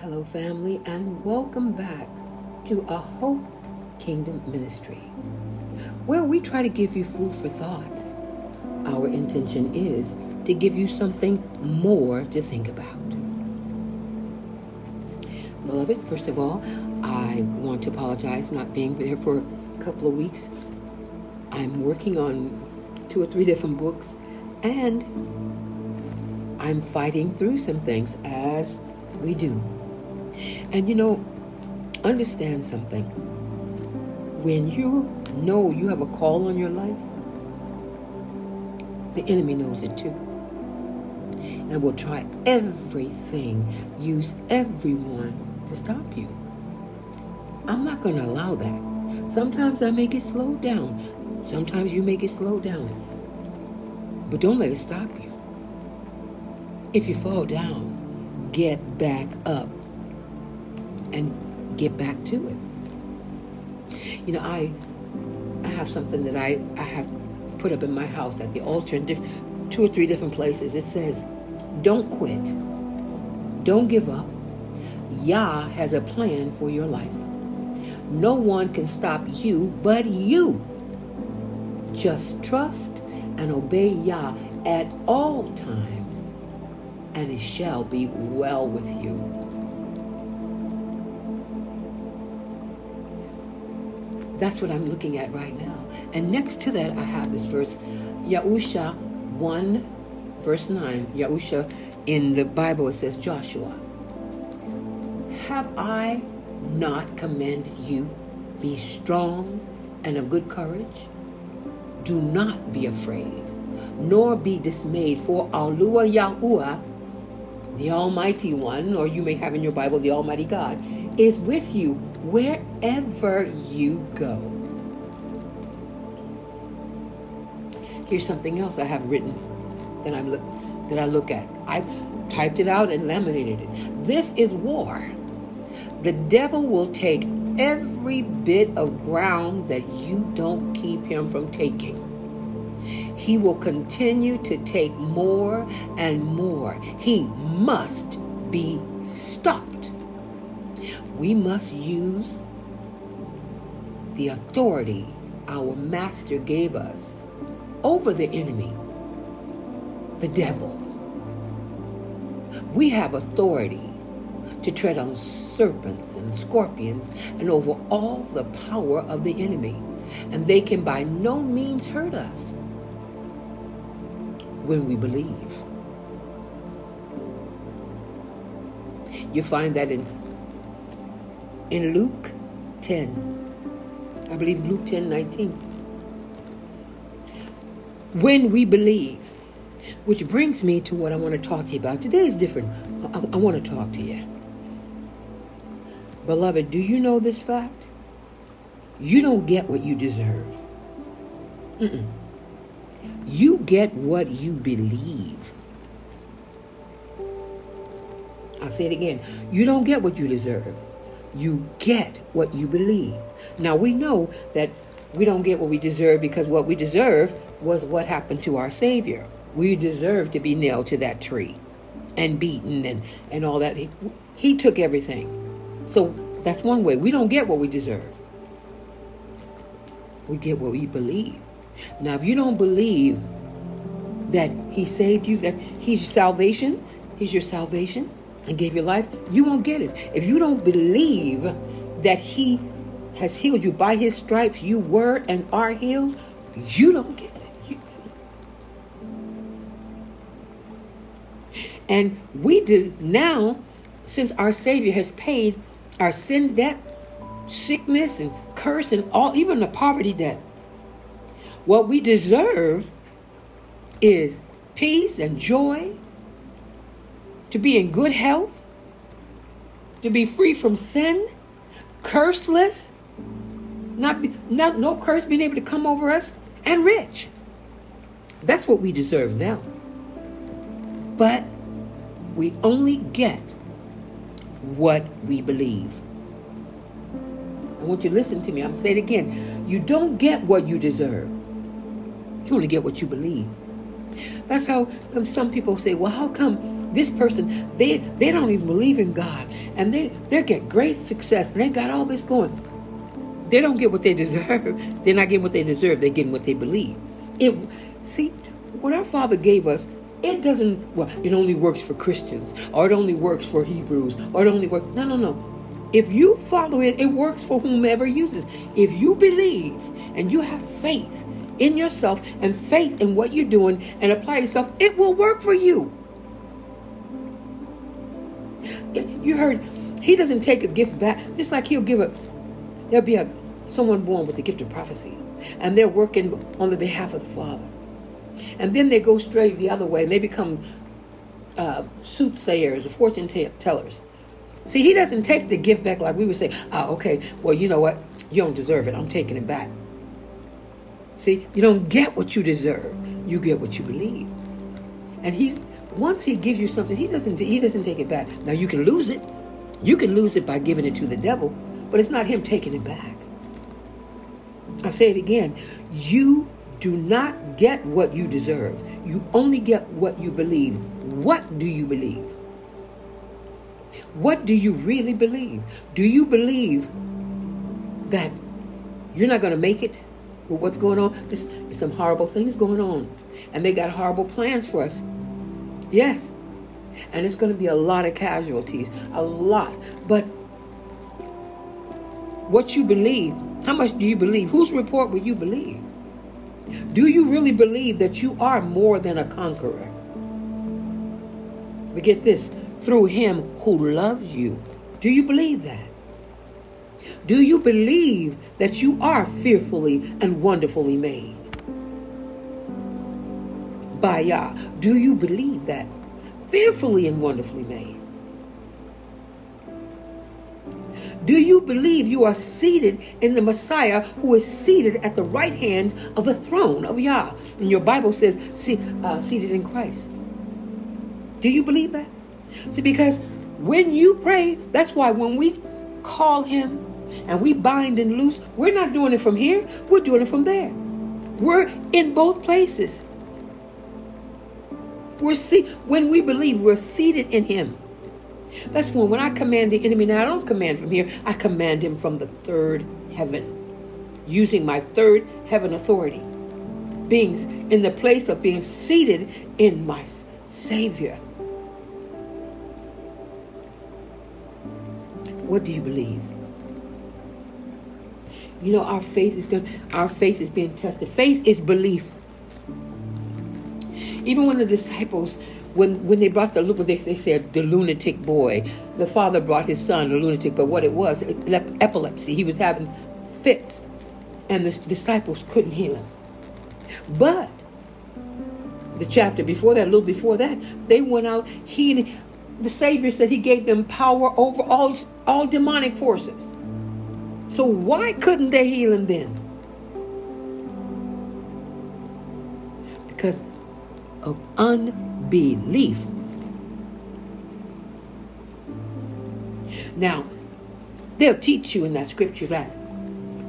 Hello, family, and welcome back to a Hope Kingdom Ministry, where we try to give you food for thought. Our intention is to give you something more to think about. Beloved, first of all, I want to apologize not being there for a couple of weeks. I'm working on two or three different books, and I'm fighting through some things as we do. And you know, understand something. When you know you have a call on your life, the enemy knows it too. And will try everything, use everyone to stop you. I'm not going to allow that. Sometimes I make it slow down. Sometimes you make it slow down. But don't let it stop you. If you fall down, get back up and get back to it. You know, I I have something that I, I have put up in my house at the altar in diff- two or three different places. It says, Don't quit. Don't give up. Yah has a plan for your life. No one can stop you but you. Just trust and obey Yah at all times, and it shall be well with you. That's what I'm looking at right now. And next to that, I have this verse, Yahusha 1, verse 9. Yahusha in the Bible, it says, Joshua, have I not commanded you, be strong and of good courage? Do not be afraid, nor be dismayed, for Alua Yahuwah, the Almighty One, or you may have in your Bible the Almighty God, is with you wherever you go. Here's something else I have written that I'm look that I look at. I typed it out and laminated it. This is war. The devil will take every bit of ground that you don't keep him from taking. He will continue to take more and more. He must be stopped. We must use the authority our master gave us over the enemy, the devil. We have authority to tread on serpents and scorpions and over all the power of the enemy, and they can by no means hurt us when we believe. You find that in in Luke 10. I believe Luke 10 19. When we believe, which brings me to what I want to talk to you about. Today is different. I, I want to talk to you. Beloved, do you know this fact? You don't get what you deserve. Mm-mm. You get what you believe. I'll say it again. You don't get what you deserve. You get what you believe. Now we know that we don't get what we deserve because what we deserve was what happened to our Savior. We deserve to be nailed to that tree and beaten and, and all that. He, he took everything. So that's one way. We don't get what we deserve. We get what we believe. Now, if you don't believe that He saved you, that He's your salvation, He's your salvation, and gave your life, you won't get it. If you don't believe that He has healed you by His stripes, you were and are healed, you don't get it. And we do now, since our Savior has paid our sin debt, sickness and curse and all, even the poverty debt. What we deserve is peace and joy, to be in good health, to be free from sin, curseless, not, be, not no curse being able to come over us, and rich. That's what we deserve now. But we only get what we believe. I want you to listen to me. I'm saying it again. You don't get what you deserve. You only get what you believe. That's how some people say, well, how come this person, they they don't even believe in God, and they they get great success, and they got all this going. They don't get what they deserve. They're not getting what they deserve. They're getting what they believe. It see what our Father gave us. It doesn't. Well, it only works for Christians, or it only works for Hebrews, or it only works. No, no, no. If you follow it, it works for whomever uses. If you believe and you have faith in yourself and faith in what you're doing and apply yourself, it will work for you. You heard, he doesn't take a gift back, just like he'll give a, there'll be a someone born with the gift of prophecy, and they're working on the behalf of the Father. And then they go straight the other way, and they become uh, soothsayers or fortune tellers. See, he doesn't take the gift back like we would say, oh, okay, well, you know what? You don't deserve it. I'm taking it back. See, you don't get what you deserve. You get what you believe. And he's once he gives you something, he doesn't he doesn't take it back. Now you can lose it. You can lose it by giving it to the devil, but it's not him taking it back. I say it again. You do not get what you deserve. You only get what you believe. What do you believe? What do you really believe? Do you believe that you're not going to make it? with what's going on. There's some horrible things going on. And they got horrible plans for us. Yes. And it's going to be a lot of casualties. A lot. But what you believe, how much do you believe? Whose report will you believe? Do you really believe that you are more than a conqueror? But get this through him who loves you. Do you believe that? Do you believe that you are fearfully and wonderfully made? Yah. Do you believe that? Fearfully and wonderfully made. Do you believe you are seated in the Messiah who is seated at the right hand of the throne of Yah? And your Bible says, see, uh, seated in Christ. Do you believe that? See, because when you pray, that's why when we call him and we bind and loose, we're not doing it from here, we're doing it from there. We're in both places. We're see when we believe we're seated in him. That's when when I command the enemy, now I don't command from here, I command him from the third heaven. Using my third heaven authority. Being in the place of being seated in my Savior. What do you believe? You know, our faith is going our faith is being tested. Faith is belief. Even when the disciples, when when they brought the they, they said the lunatic boy, the father brought his son, the lunatic, but what it was, epilepsy. He was having fits, and the disciples couldn't heal him. But the chapter before that, a little before that, they went out healing. The Savior said He gave them power over all all demonic forces. So why couldn't they heal him then? Because of unbelief. Now, they'll teach you in that scripture that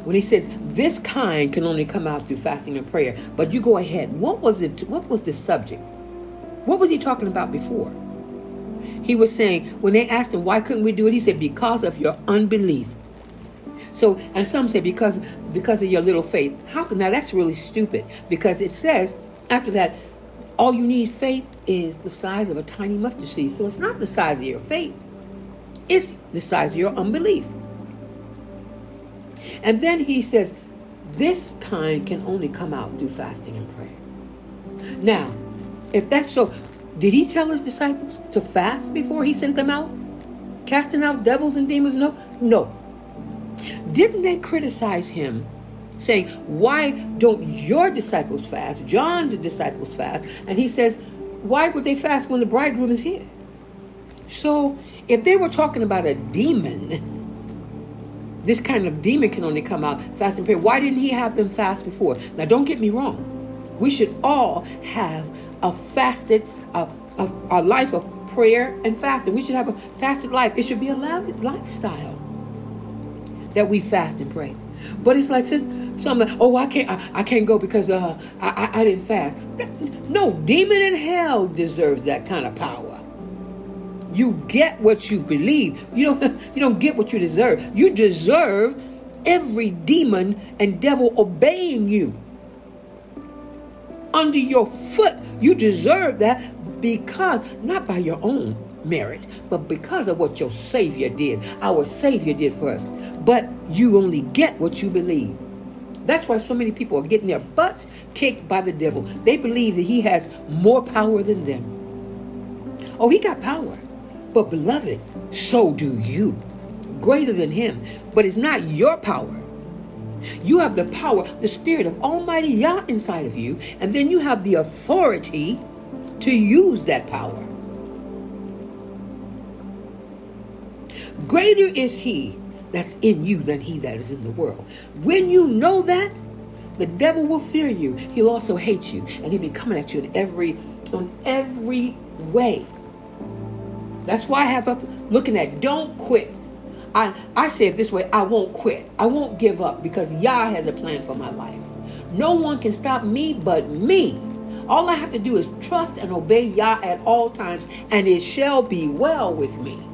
when he says this kind can only come out through fasting and prayer, but you go ahead. What was it? What was the subject? What was he talking about before? He was saying when they asked him why couldn't we do it, he said because of your unbelief. So, and some say because because of your little faith. How now that's really stupid because it says after that, all you need faith is the size of a tiny mustard seed. So it's not the size of your faith; it's the size of your unbelief. And then he says, this kind can only come out through fasting and prayer. Now, if that's so, did he tell his disciples to fast before he sent them out? Casting out devils and demons? No, no. Didn't they criticize him? Saying, Why don't your disciples fast? John's disciples fast. And he says, Why would they fast when the bridegroom is here? So, if they were talking about a demon, this kind of demon can only come out fast and pray. Why didn't he have them fast before? Now, don't get me wrong. We should all have a fasted, a, a, a life of prayer and fasting. We should have a fasted life. It should be a lifestyle that we fast and pray. But it's like some oh I can't I, I can't go because uh I, I, I didn't fast. No demon in hell deserves that kind of power. You get what you believe. You don't you don't get what you deserve. You deserve every demon and devil obeying you. Under your foot, you deserve that because not by your own merit, but because of what your Savior did. Our Savior did for us. But you only get what you believe. That's why so many people are getting their butts kicked by the devil. They believe that he has more power than them. Oh, he got power. But beloved, so do you. Greater than him. But it's not your power. You have the power, the spirit of Almighty Yah inside of you, and then you have the authority to use that power. Greater is he that's in you than he that is in the world. When you know that, the devil will fear you. He'll also hate you, and he'll be coming at you in every on every way. That's why I have up looking at don't quit. I, I say it this way, I won't quit. I won't give up because Yah has a plan for my life. No one can stop me but me. All I have to do is trust and obey Yah at all times, and it shall be well with me.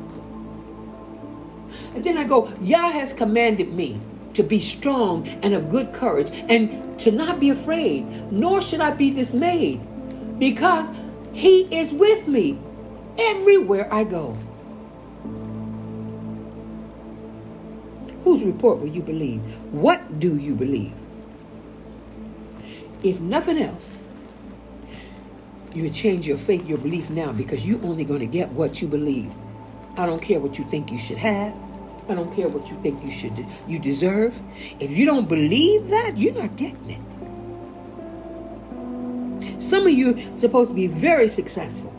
And then I go, Yah has commanded me to be strong and of good courage and to not be afraid, nor should I be dismayed, because He is with me everywhere I go. Whose report will you believe? What do you believe? If nothing else, you change your faith, your belief now because you're only going to get what you believe. I don't care what you think you should have. I don't care what you think you should you deserve. If you don't believe that, you're not getting it. Some of you supposed to be very successful,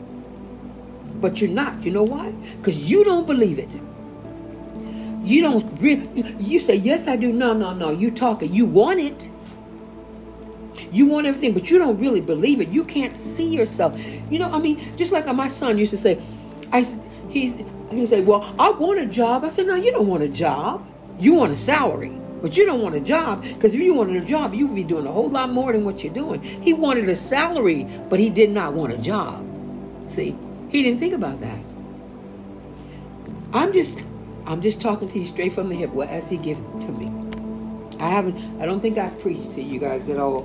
but you're not. You know why? Because you don't believe it. You don't. You say yes, I do. No, no, no. You talking. You want it. You want everything, but you don't really believe it. You can't see yourself. You know, I mean, just like my son used to say, I he's he said, Well, I want a job. I said, No, you don't want a job. You want a salary. But you don't want a job because if you wanted a job, you would be doing a whole lot more than what you're doing. He wanted a salary, but he did not want a job. See, he didn't think about that. I'm just, I'm just talking to you straight from the hip, what as he gives to me. I haven't, I don't think I've preached to you guys at all.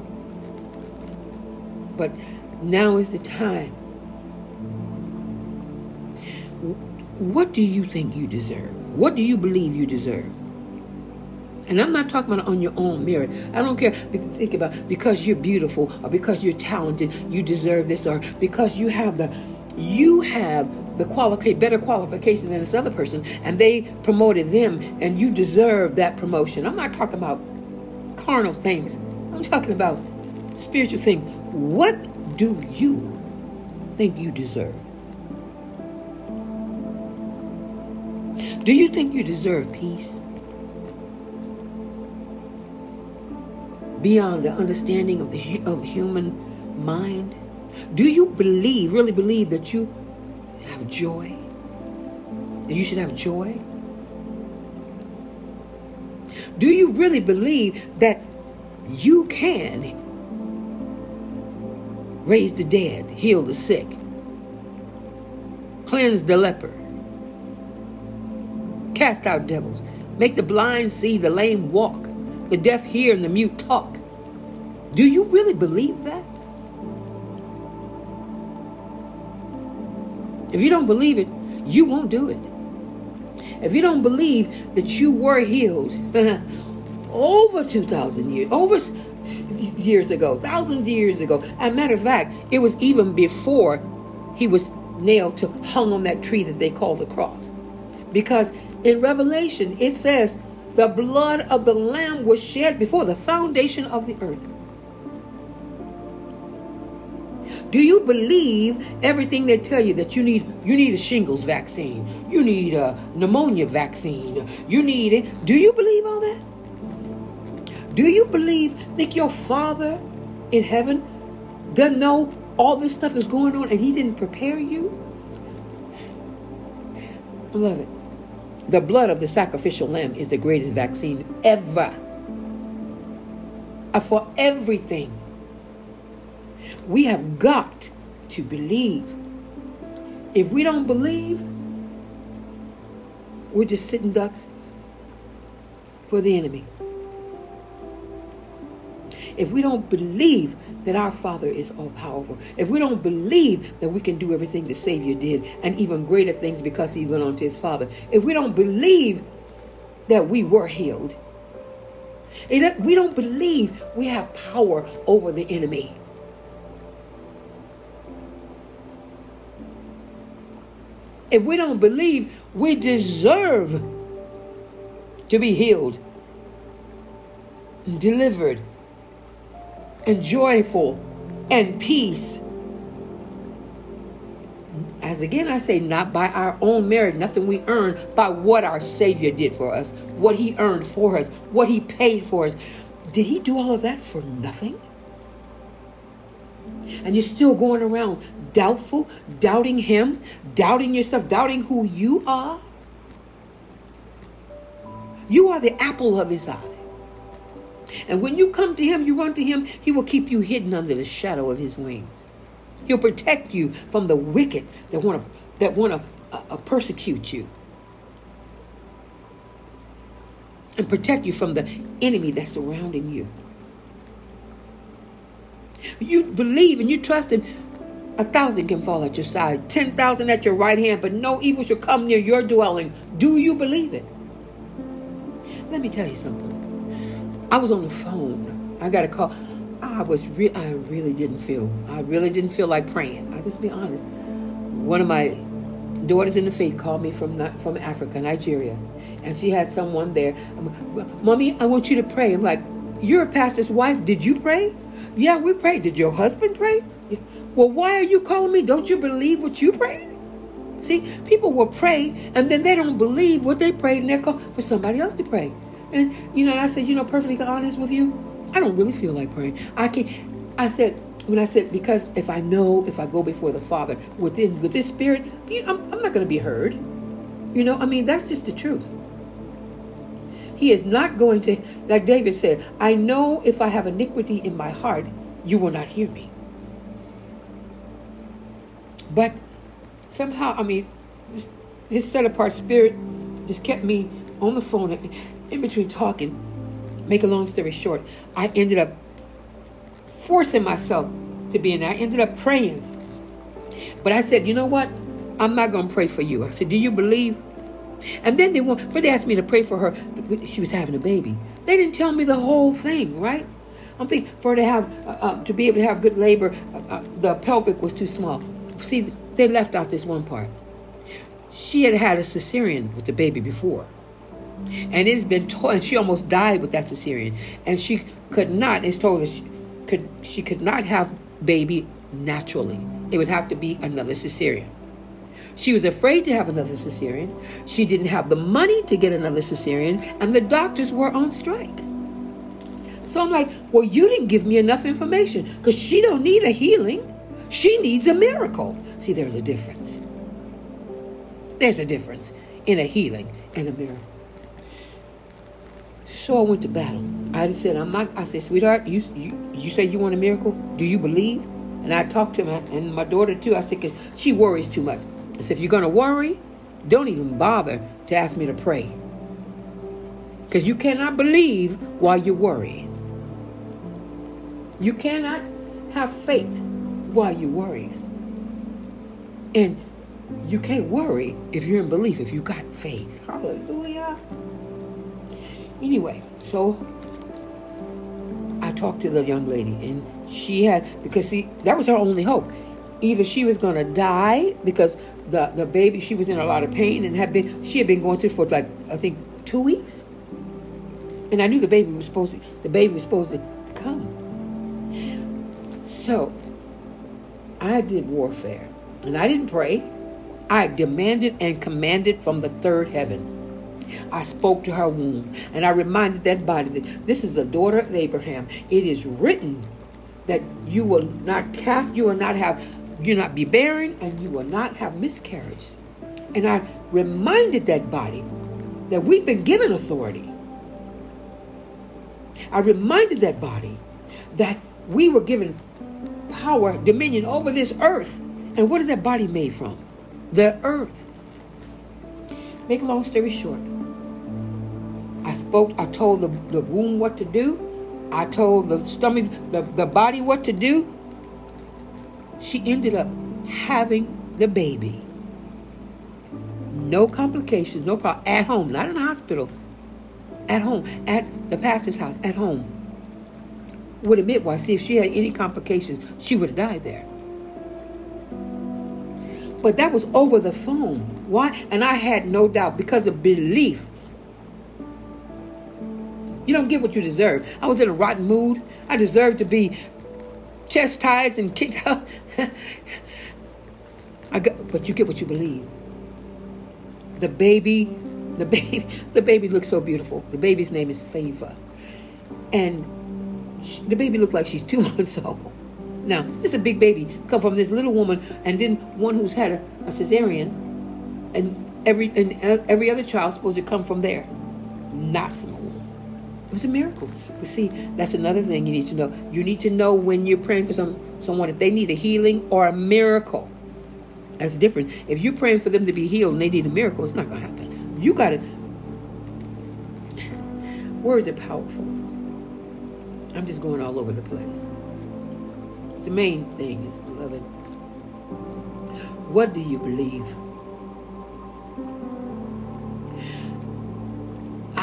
But now is the time what do you think you deserve? What do you believe you deserve? And I'm not talking about on your own merit. I don't care. Think about because you're beautiful or because you're talented, you deserve this, or because you have the you have the qualify better qualification than this other person, and they promoted them, and you deserve that promotion. I'm not talking about carnal things. I'm talking about spiritual things. What do you think you deserve? Do you think you deserve peace? Beyond the understanding of the of human mind? Do you believe, really believe that you have joy? That you should have joy? Do you really believe that you can raise the dead, heal the sick, cleanse the leper, cast out devils, make the blind see, the lame walk, the deaf hear, and the mute talk. Do you really believe that? If you don't believe it, you won't do it. If you don't believe that you were healed over 2,000 years, over years ago, thousands of years ago, as a matter of fact, it was even before he was nailed to hung on that tree that they call the cross. Because in Revelation, it says, the blood of the Lamb was shed before the foundation of the earth. Do you believe everything they tell you that you need? You need a shingles vaccine. You need a pneumonia vaccine. You need it. Do you believe all that? Do you believe that your Father in heaven doesn't know all this stuff is going on and He didn't prepare you? Beloved, the blood of the sacrificial lamb is the greatest vaccine ever for everything. We have got to believe. If we don't believe, we're just sitting ducks for the enemy. If we don't believe that our Father is all powerful, if we don't believe that we can do everything the Savior did and even greater things because he went on to his Father, if we don't believe that we were healed, we don't believe we have power over the enemy. If we don't believe we deserve to be healed, delivered, and joyful and peace. As again I say, not by our own merit, nothing we earn, by what our Savior did for us, what He earned for us, what He paid for us. Did He do all of that for nothing? And you're still going around doubtful, doubting Him, doubting yourself, doubting who you are? You are the apple of His eye. And when you come to him, you run to him, he will keep you hidden under the shadow of his wings. He'll protect you from the wicked that want to that want to uh, uh, persecute you. And protect you from the enemy that's surrounding you. You believe and you trust him. A thousand can fall at your side, ten thousand at your right hand, but no evil shall come near your dwelling. Do you believe it? Let me tell you something. I was on the phone. I got a call. I was re- I really didn't feel. I really didn't feel like praying. I just be honest. One of my daughters in the faith called me from from Africa, Nigeria, and she had someone there. Mommy, I want you to pray. I'm like, you're a pastor's wife. Did you pray? Yeah, we prayed. Did your husband pray? Well, why are you calling me? Don't you believe what you prayed? See, people will pray and then they don't believe what they prayed and they call for somebody else to pray. And you know, and I said, you know, perfectly honest with you, I don't really feel like praying. I can't. I said when I said because if I know if I go before the Father within with this spirit, I'm, I'm not going to be heard. You know, I mean that's just the truth. He is not going to, like David said, I know if I have iniquity in my heart, you will not hear me. But somehow, I mean, his set apart spirit just kept me on the phone in between talking, make a long story short, I ended up forcing myself to be in there. I ended up praying. But I said, you know what? I'm not going to pray for you. I said, do you believe? And then they want, first they asked me to pray for her. She was having a baby. They didn't tell me the whole thing, right? I'm thinking for her to have, uh, uh, to be able to have good labor, uh, uh, the pelvic was too small. See, they left out this one part. She had had a cesarean with the baby before. And it has been told, and she almost died with that cesarean. And she could not, it's told us, she could, she could not have baby naturally. It would have to be another cesarean. She was afraid to have another cesarean. She didn't have the money to get another cesarean, and the doctors were on strike. So I'm like, well, you didn't give me enough information because she don't need a healing. She needs a miracle. See, there's a difference. There's a difference in a healing and a miracle. So I went to battle. I said, I'm not, I said, sweetheart, you, you, you say you want a miracle? Do you believe? And I talked to him, and my daughter too. I said, cause she worries too much. I said, if you're going to worry, don't even bother to ask me to pray. Because you cannot believe while you're worrying. You cannot have faith while you're worrying. And you can't worry if you're in belief, if you got faith. Hallelujah. Anyway, so I talked to the young lady, and she had because see that was her only hope. Either she was to die because the the baby she was in a lot of pain and had been she had been going through for like I think two weeks, and I knew the baby was supposed to the baby was supposed to come. So I did warfare, and I didn't pray. I demanded and commanded from the third heaven. I spoke to her womb, and I reminded that body that this is the daughter of Abraham. It is written that you will not cast, you will not have, you will not be barren, and you will not have miscarriage. And I reminded that body that we've been given authority. I reminded that body that we were given power, dominion over this earth. And what is that body made from? The earth. Make a long story short, spoke, I told the, the womb what to do. I told the stomach, the, the body what to do. She ended up having the baby. No complications, no problem. At home, not in the hospital. At home, at the pastor's house, at home. With a midwife, see if she had any complications, she would have died there. But that was over the phone. Why? And I had no doubt because of belief. You don't get what you deserve. I was in a rotten mood. I deserved to be chastised and kicked out. I got, but you get what you believe. The baby, the baby, the baby looks so beautiful. The baby's name is Favor, and she, the baby looked like she's two months old. Now, this is a big baby come from this little woman, and then one who's had a, a cesarean, and every and uh, every other child supposed to come from there, not from. It was a miracle. But see, that's another thing you need to know. You need to know when you're praying for some someone if they need a healing or a miracle. That's different. If you're praying for them to be healed and they need a miracle, it's not going to happen. You got to. Words are powerful. I'm just going all over the place. The main thing is, beloved, what do you believe?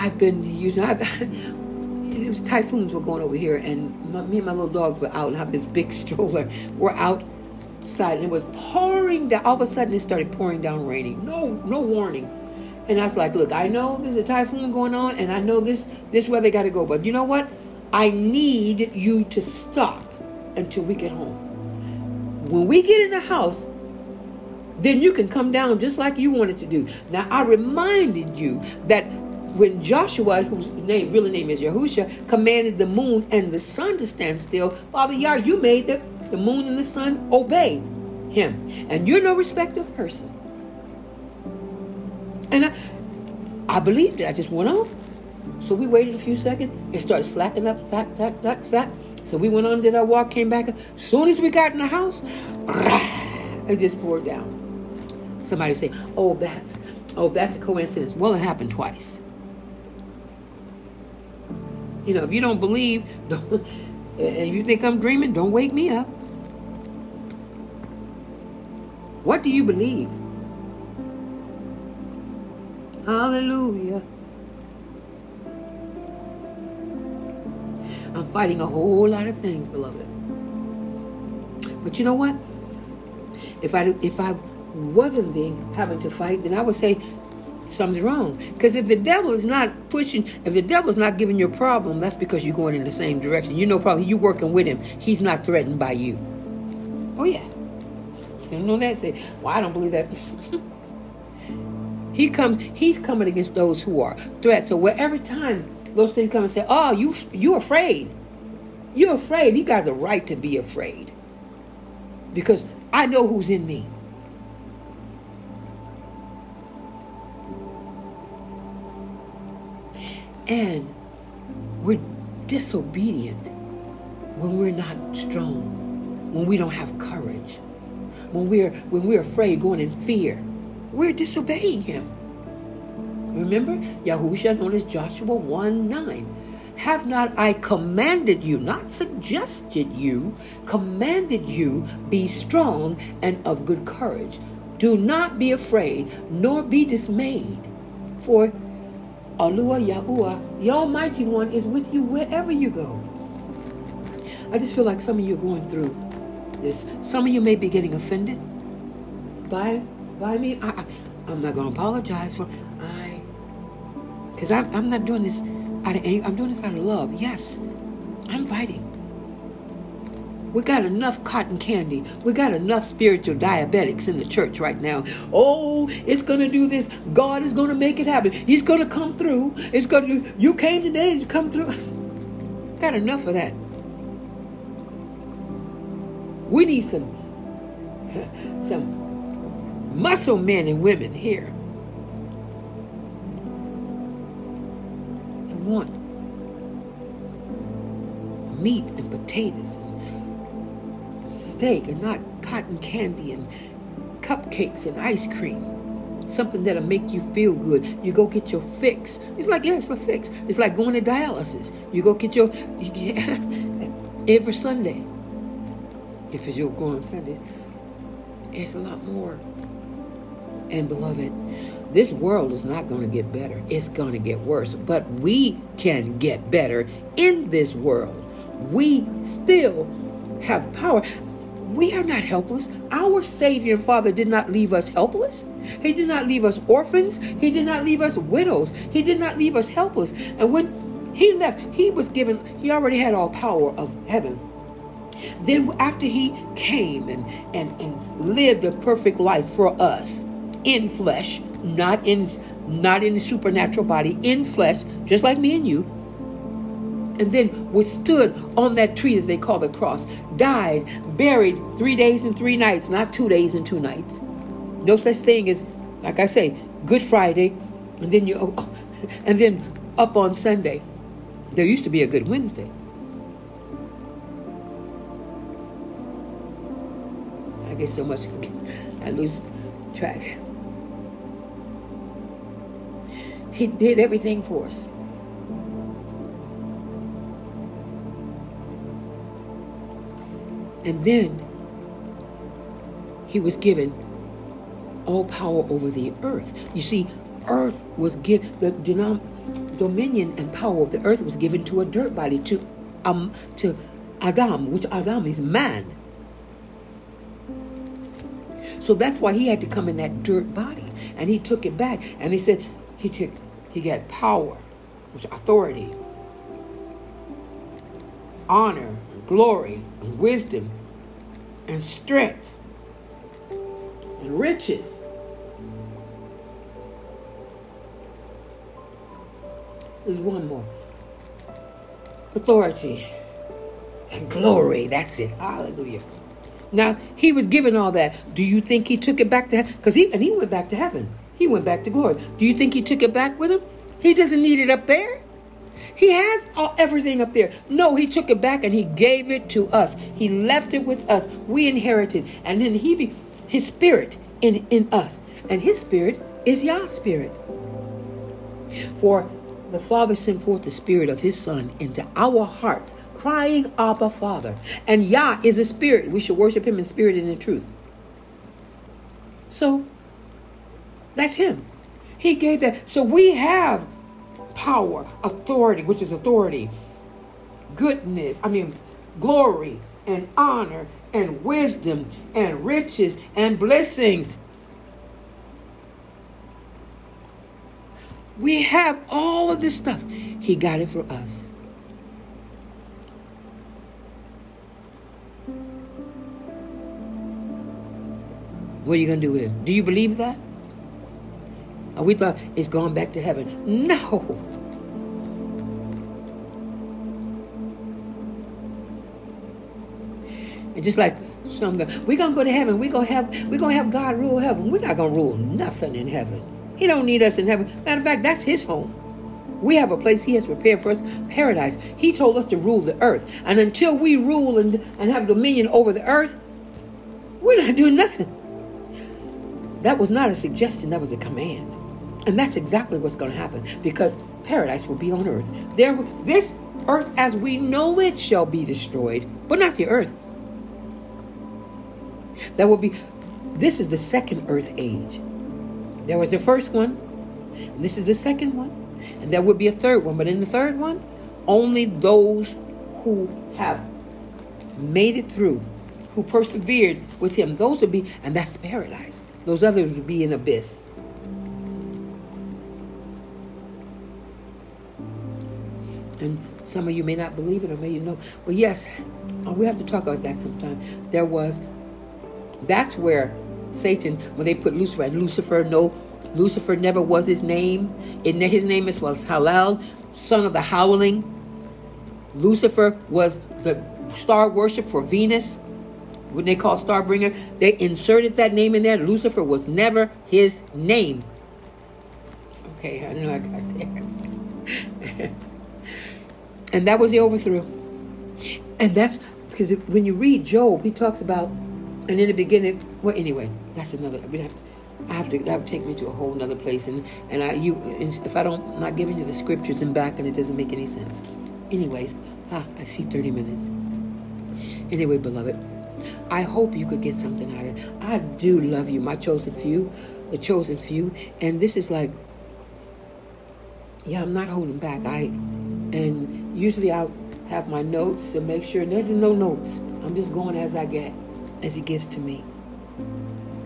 I've been using. I've, it was typhoons were going over here, and my, me and my little dogs were out and have this big stroller. We're outside, and it was pouring down. All of a sudden, it started pouring down, raining. No, no warning. And I was like, "Look, I know there's a typhoon going on, and I know this this weather got to go, but you know what? I need you to stop until we get home. When we get in the house, then you can come down just like you wanted to do. Now, I reminded you that when Joshua, whose name really name is Yahusha, commanded the moon and the sun to stand still, Father Yah, you made the, the moon and the sun obey him. And you're no respecter of persons. And I, I believed it. I just went on. So we waited a few seconds. It started slacking up, slack, slack, slack, slack. So we went on, did our walk, came back. As soon as we got in the house, it just poured down. Somebody say, "Oh, that's oh, that's a coincidence." Well, it happened twice. You know, if you don't believe, don't, and you think I'm dreaming, don't wake me up. What do you believe? Hallelujah. I'm fighting a whole lot of things, beloved. But you know what? If I if I wasn't being having to fight, then I would say something's wrong. Because if the devil is not pushing, if the devil is not giving you a problem, that's because you're going in the same direction. You know, probably you're working with him. He's not threatened by you. Oh yeah. You know that? Say, well, I don't believe that. he comes. He's coming against those who are threats. So wherever time those things come and say, "Oh, you you're afraid? You're afraid." You guys are right to be afraid because I know who's in me. And we're disobedient when we're not strong, when we don't have courage, when we're when we're afraid, going in fear. We're disobeying him. Remember, Yahusha known as Joshua 1 9. Have not I commanded you, not suggested you, commanded you, be strong and of good courage. Do not be afraid, nor be dismayed. For Alua Yahuwah, the Almighty One, is with you wherever you go. I just feel like some of you are going through this. Some of you may be getting offended by by me. I, am not going to apologize for. I because I'm, I'm not doing this out of anger. I'm doing this out of love. Yes, I'm fighting. We got enough cotton candy. We got enough spiritual diabetics in the church right now. Oh, it's going to do this. God is going to make it happen. He's going to come through. It's going to You came today to come through. got enough of that. We need some some muscle men and women here want meat and potatoes steak and not cotton candy and cupcakes and ice cream. something that'll make you feel good. You go get your fix. It's like, yeah, it's a fix. It's like going to dialysis. You go get your, you get, every Sunday. If you're going on Sundays, it's a lot more. And beloved, this world is not going to get better. It's going to get worse. But we can get better in this world. We still have power. We are not helpless. Our Savior and Father did not leave us helpless. He did not leave us orphans. He did not leave us widows. He did not leave us helpless. And when he left, he was given, he already had all power of heaven. Then after he came and, and, and lived a perfect life for us in flesh, not in not in the supernatural body, in flesh, just like me and you, and then withstood on that tree that they call the cross, died, buried three days and three nights, not two days and two nights. No such thing as, like I say, Good Friday, and then you, oh, oh, and then up on Sunday. There used to be a Good Wednesday. I get so much, I lose track. He did everything for us. And then he was given all power over the earth. You see, earth was given, the dominion and power of the earth was given to a dirt body, to, um, to Adam, which Adam is man. So that's why he had to come in that dirt body. And he took it back. And he said, he took, he got power, which authority, honor, glory, and wisdom, and strength, and riches. There's one more. Authority and glory. That's it. Hallelujah. Now he was given all that. Do you think he took it back to heaven? Because he and he went back to heaven. He went back to glory. Do you think he took it back with him? He doesn't need it up there. He has all, everything up there. No, he took it back and he gave it to us. He left it with us. We inherited. And then he be his spirit in, in us. And his spirit is Yah's spirit. For the Father sent forth the spirit of his Son into our hearts, crying, Abba, Father. And Yah is a spirit. We should worship him in spirit and in truth. So that's him. He gave that. So we have power, authority, which is authority, goodness, I mean, glory and honor and wisdom and riches and blessings. We have all of this stuff. He got it for us. What are you going to do with it? Do you believe that? And we thought it's going back to heaven. No. And just like some go, we're gonna go to heaven. We're gonna have we're gonna have God rule heaven. We're not gonna rule nothing in heaven. He don't need us in heaven. Matter of fact, that's his home. We have a place he has prepared for us, paradise. He told us to rule the earth. And until we rule and, and have dominion over the earth, we're not doing nothing. That was not a suggestion, that was a command. And that's exactly what's going to happen because paradise will be on earth. There, this earth as we know it shall be destroyed, but not the earth. That will be, this is the second earth age. There was the first one, and this is the second one, and there will be a third one. But in the third one, only those who have made it through, who persevered with him, those will be, and that's paradise. Those others will be in abyss. And some of you may not believe it or may you know. But yes, uh, we have to talk about that sometime. There was, that's where Satan, when they put Lucifer, Lucifer, no, Lucifer never was his name. In his name was Halal, son of the howling. Lucifer was the star worship for Venus. When they called Starbringer, they inserted that name in there. Lucifer was never his name. Okay, I know I got there. And that was the overthrow. And that's because when you read Job, he talks about, and in the beginning, well, anyway, that's another. I have to that would take me to a whole nother place and and I you if I don't I'm not giving you the scriptures and back and it doesn't make any sense. Anyways, ah, I see 30 minutes. Anyway, beloved, I hope you could get something out of it. I do love you, my chosen few, the chosen few, and this is like yeah, I'm not holding back. I and usually I have my notes to make sure there's no notes. I'm just going as I get, as He gives to me.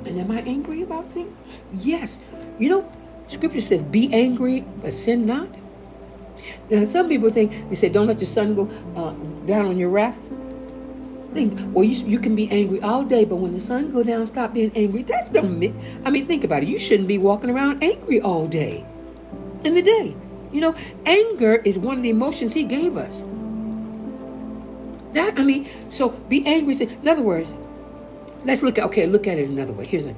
And am I angry about things? Yes. You know, Scripture says, "Be angry, but sin not." Now, some people think they say, "Don't let the sun go uh, down on your wrath." Think, well, you, you can be angry all day, but when the sun go down, stop being angry. That don't mean. I mean, think about it. You shouldn't be walking around angry all day. In the day, you know, anger is one of the emotions He gave us. That I mean, so be angry. In other words, let's look at okay, look at it another way. Here's a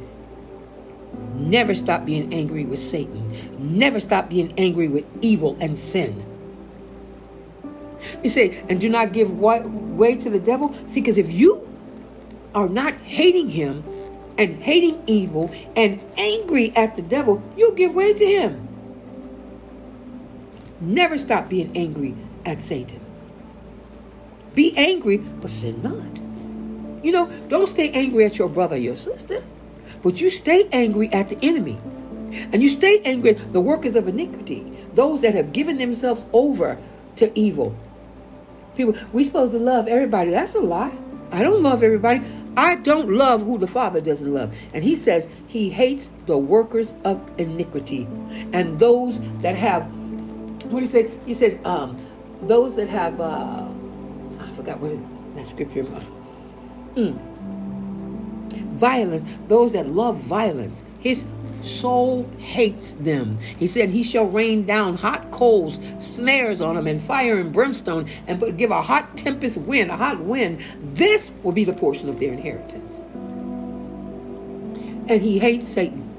never stop being angry with Satan. Never stop being angry with evil and sin. You say, and do not give way to the devil. See, because if you are not hating him and hating evil and angry at the devil, you'll give way to him. Never stop being angry at Satan. Be angry, but sin not. You know, don't stay angry at your brother, your sister, but you stay angry at the enemy. And you stay angry at the workers of iniquity, those that have given themselves over to evil. People, we supposed to love everybody. That's a lie. I don't love everybody. I don't love who the Father doesn't love. And he says he hates the workers of iniquity and those that have, what he said? He says, um, those that have, uh, I forgot what is that scripture. Mm. Violence, those that love violence. His soul hates them. He said he shall rain down hot coals, snares on them, and fire and brimstone, and give a hot tempest wind, a hot wind. This will be the portion of their inheritance. And he hates Satan.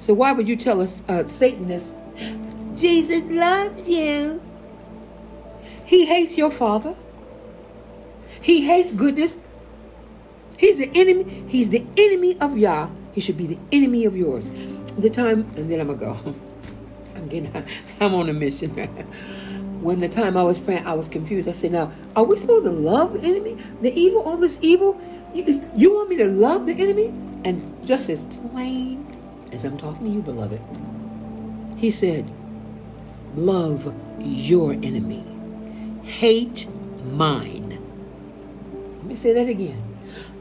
So why would you tell us uh, Jesus loves you? He hates your father. He hates goodness. He's the enemy. He's the enemy of Yah. He should be the enemy of yours. The time, and then I'm gonna go. I'm getting. I'm on a mission. when the time I was praying, I was confused. I said, "Now, are we supposed to love the enemy, the evil, all this evil? You, you want me to love the enemy?" And just as plain as I'm talking to you, beloved, he said, "Love your enemy, hate mine." Let me say that again.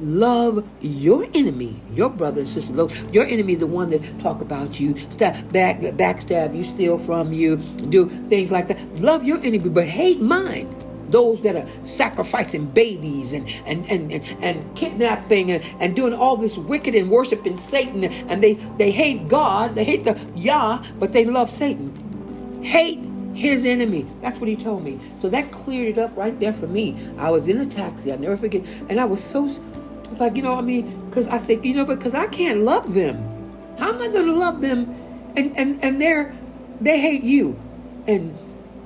Love your enemy, your brother and sister. Your enemy is the one that talk about you, stab, back, backstab you, steal from you, do things like that. Love your enemy, but hate mine those that are sacrificing babies and and and, and, and kidnapping and, and doing all this wicked and worshiping Satan and they they hate God they hate the Yah but they love Satan hate his enemy. That's what he told me. So that cleared it up right there for me. I was in a taxi. I never forget. And I was so, it's like, you know, I mean, because I said, you know, because I can't love them. How am I going to love them? And, and, and they're, they hate you. And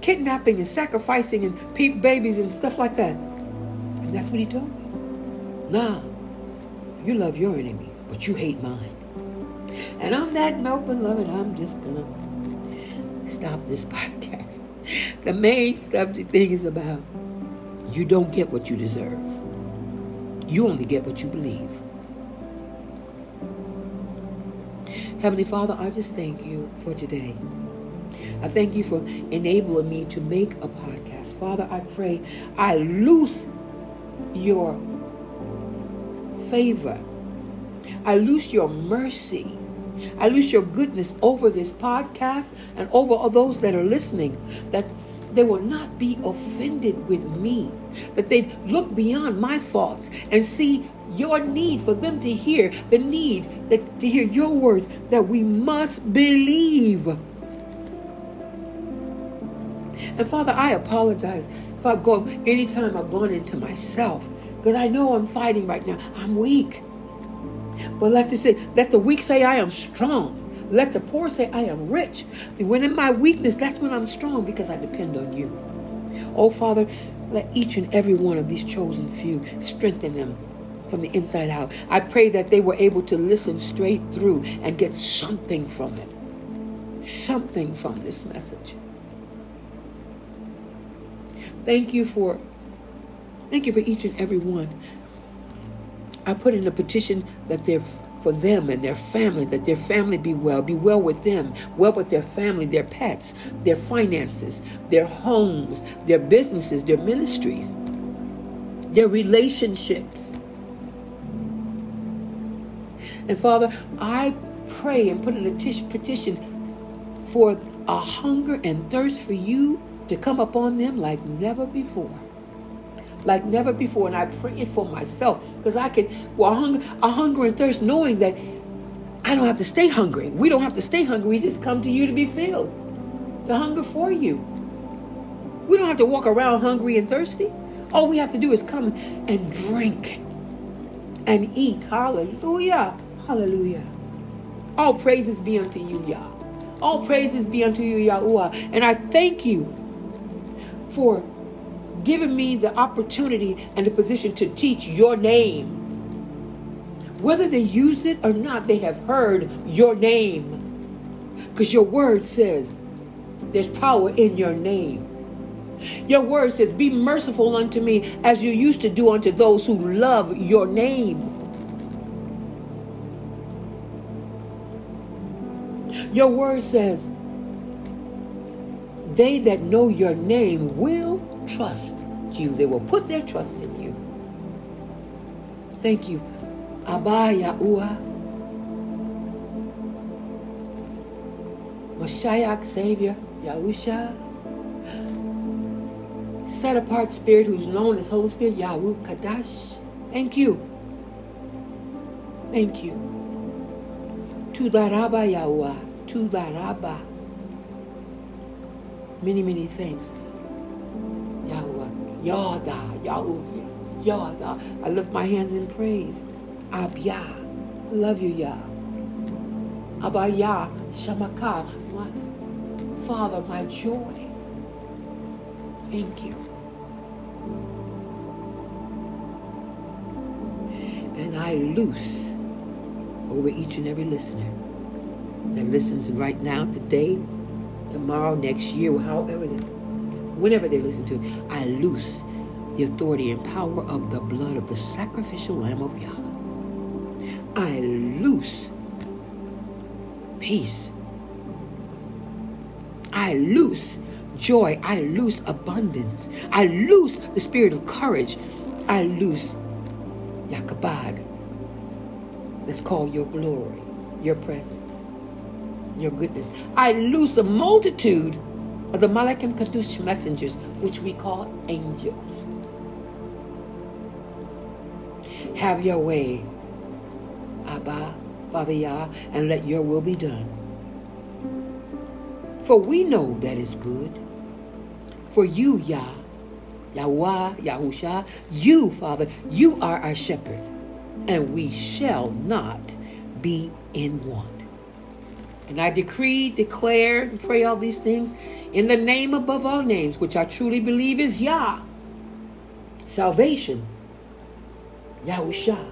kidnapping and sacrificing and pe- babies and stuff like that. And that's what he told me. Nah, you love your enemy, but you hate mine. And on that note, beloved, I'm just to stop this podcast. The main subject thing is about you don't get what you deserve. You only get what you believe. Heavenly Father, I just thank you for today. I thank you for enabling me to make a podcast. Father, I pray I loose your favor. I loose your mercy I loose your goodness over this podcast and over all those that are listening, that they will not be offended with me, that they look beyond my faults and see your need for them to hear the need that to hear your words that we must believe. And Father, I apologize if I go anytime I've gone into myself because I know I'm fighting right now. I'm weak. But let the say, let the weak say I am strong. Let the poor say I am rich. When in my weakness, that's when I'm strong because I depend on you. Oh Father, let each and every one of these chosen few strengthen them from the inside out. I pray that they were able to listen straight through and get something from it. Something from this message. Thank you for thank you for each and every one. I put in a petition that they're for them and their family, that their family be well, be well with them, well with their family, their pets, their finances, their homes, their businesses, their ministries, their relationships. And Father, I pray and put in a petition for a hunger and thirst for you to come upon them like never before like never before. And I pray it for myself because I can, well, hunger, a hunger and thirst knowing that I don't have to stay hungry. We don't have to stay hungry. We just come to you to be filled, to hunger for you. We don't have to walk around hungry and thirsty. All we have to do is come and drink and eat. Hallelujah. Hallelujah. All praises be unto you, Yah. All praises be unto you, Yahuwah. And I thank you for giving me the opportunity and the position to teach your name. Whether they use it or not, they have heard your name. Because your word says there's power in your name. Your word says, Be merciful unto me as you used to do unto those who love your name. Your word says, They that know your name will trust you. They will put their trust in you. Thank you. Abba Yahuwah. Moshiach Savior Yahusha. Set apart spirit who's known as Holy Spirit Yahu Kadash. Thank you. Thank you. Tudaraba Yahuwah. Tudaraba. Many, many things. thanks. Yada, Yahuwah, Yada. I lift my hands in praise. Abya, love you, Yah. Abaya, Shamaka, my Father, my joy. Thank you. And I loose over each and every listener that listens right now, today, tomorrow, next year, however whenever they listen to it, I loose the authority and power of the blood of the sacrificial lamb of Yah. I loose peace. I loose joy. I loose abundance. I loose the spirit of courage. I loose Yakabad. Let's call your glory, your presence, your goodness. I loose a multitude of the Malachim Kadush messengers, which we call angels. Have your way, Abba, Father Yah, and let your will be done. For we know that is good. For you, Yah, Yahweh, Yahusha, you, Father, you are our shepherd, and we shall not be in want. And I decree, declare, and pray all these things in the name above all names, which I truly believe is Yah. Salvation, Yahusha,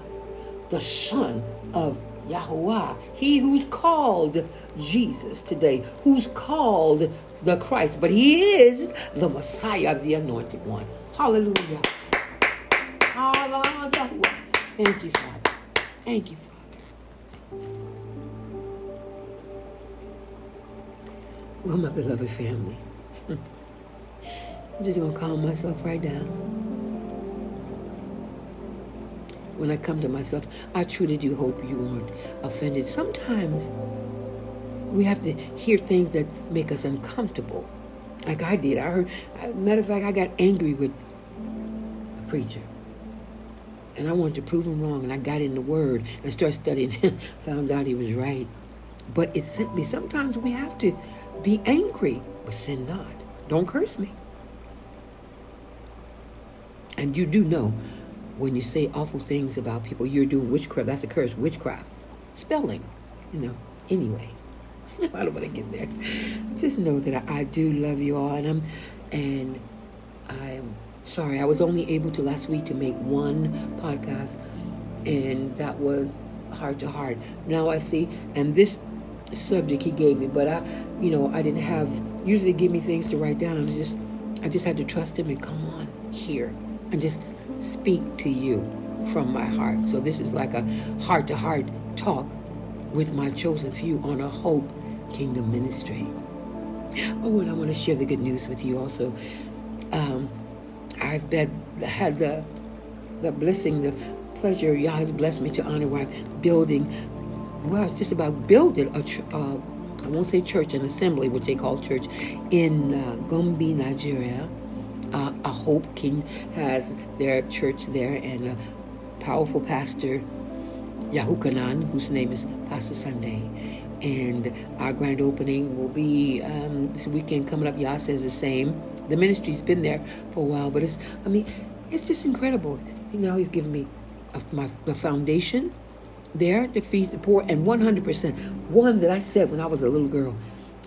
the Son of Yahuwah, he who's called Jesus today, who's called the Christ, but he is the Messiah, the anointed one. Hallelujah. Hallelujah. Thank you, Father. Thank you, Father. Well, my beloved family, I'm just going to calm myself right down. When I come to myself, I truly do hope you aren't offended. Sometimes we have to hear things that make us uncomfortable. Like I did. I heard, matter of fact, I got angry with a preacher. And I wanted to prove him wrong. And I got in the Word and started studying. Found out he was right. But it sent me. Sometimes we have to be angry, but sin not. Don't curse me. And you do know when you say awful things about people, you're doing witchcraft. That's a curse, witchcraft. Spelling, you know. Anyway, I don't want to get there. Just know that I, I do love you all, and I'm, and I am sorry I was only able to last week to make one podcast. and that was heart to heart. Now I see, and this subject he gave me, but I, you know, I didn't have. Usually, give me things to write down. I just, I just had to trust him and come on here and just speak to you from my heart. So this is like a heart to heart talk with my chosen few on a Hope Kingdom Ministry. Oh, and I want to share the good news with you also. Um, I've been, had the the blessing, the pleasure Yah has blessed me to honor I'm building. Well, it's just about building a, uh, I won't say church, an assembly, which they call church, in uh, Gombe, Nigeria. Uh, a Hope King has their church there, and a powerful pastor, Yahukanan, whose name is Pastor Sunday. And our grand opening will be um, this weekend coming up. Yah says the same. The ministry's been there for a while, but it's, I mean, it's just incredible. You know, he's given me a, my, the foundation there to feed the poor, and 100%. One that I said when I was a little girl,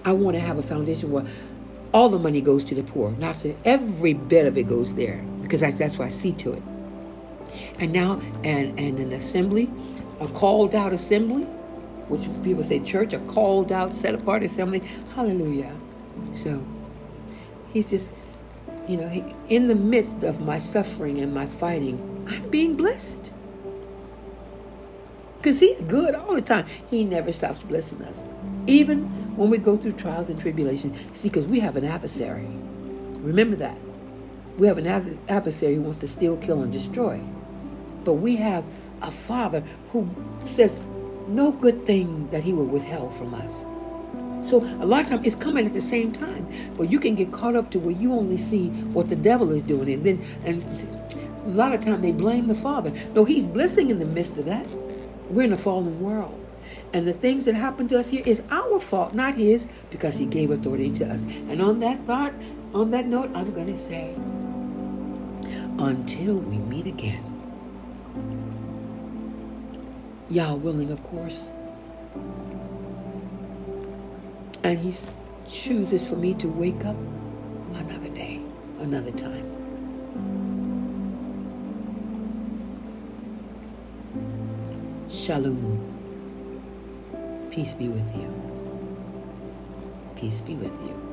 I want to have a foundation where all the money goes to the poor, not to every bit of it goes there, because that's, that's what I see to it. And now, and, and an assembly, a called out assembly, which people say church, a called out, set apart assembly. Hallelujah. So, he's just you know, in the midst of my suffering and my fighting, I'm being blessed. Because He's good all the time. He never stops blessing us. Even when we go through trials and tribulations. See, because we have an adversary. Remember that. We have an adversary who wants to steal, kill, and destroy. But we have a Father who says no good thing that He will withhold from us. So a lot of times it's coming at the same time, but you can get caught up to where you only see what the devil is doing, and then and a lot of time they blame the Father. No, He's blessing in the midst of that. We're in a fallen world. And the things that happen to us here is our fault, not his, because he gave authority to us. And on that thought, on that note, I'm going to say, until we meet again, Yah willing, of course, and He chooses for me to wake up another day, another time. Shalom. Peace be with you. Peace be with you.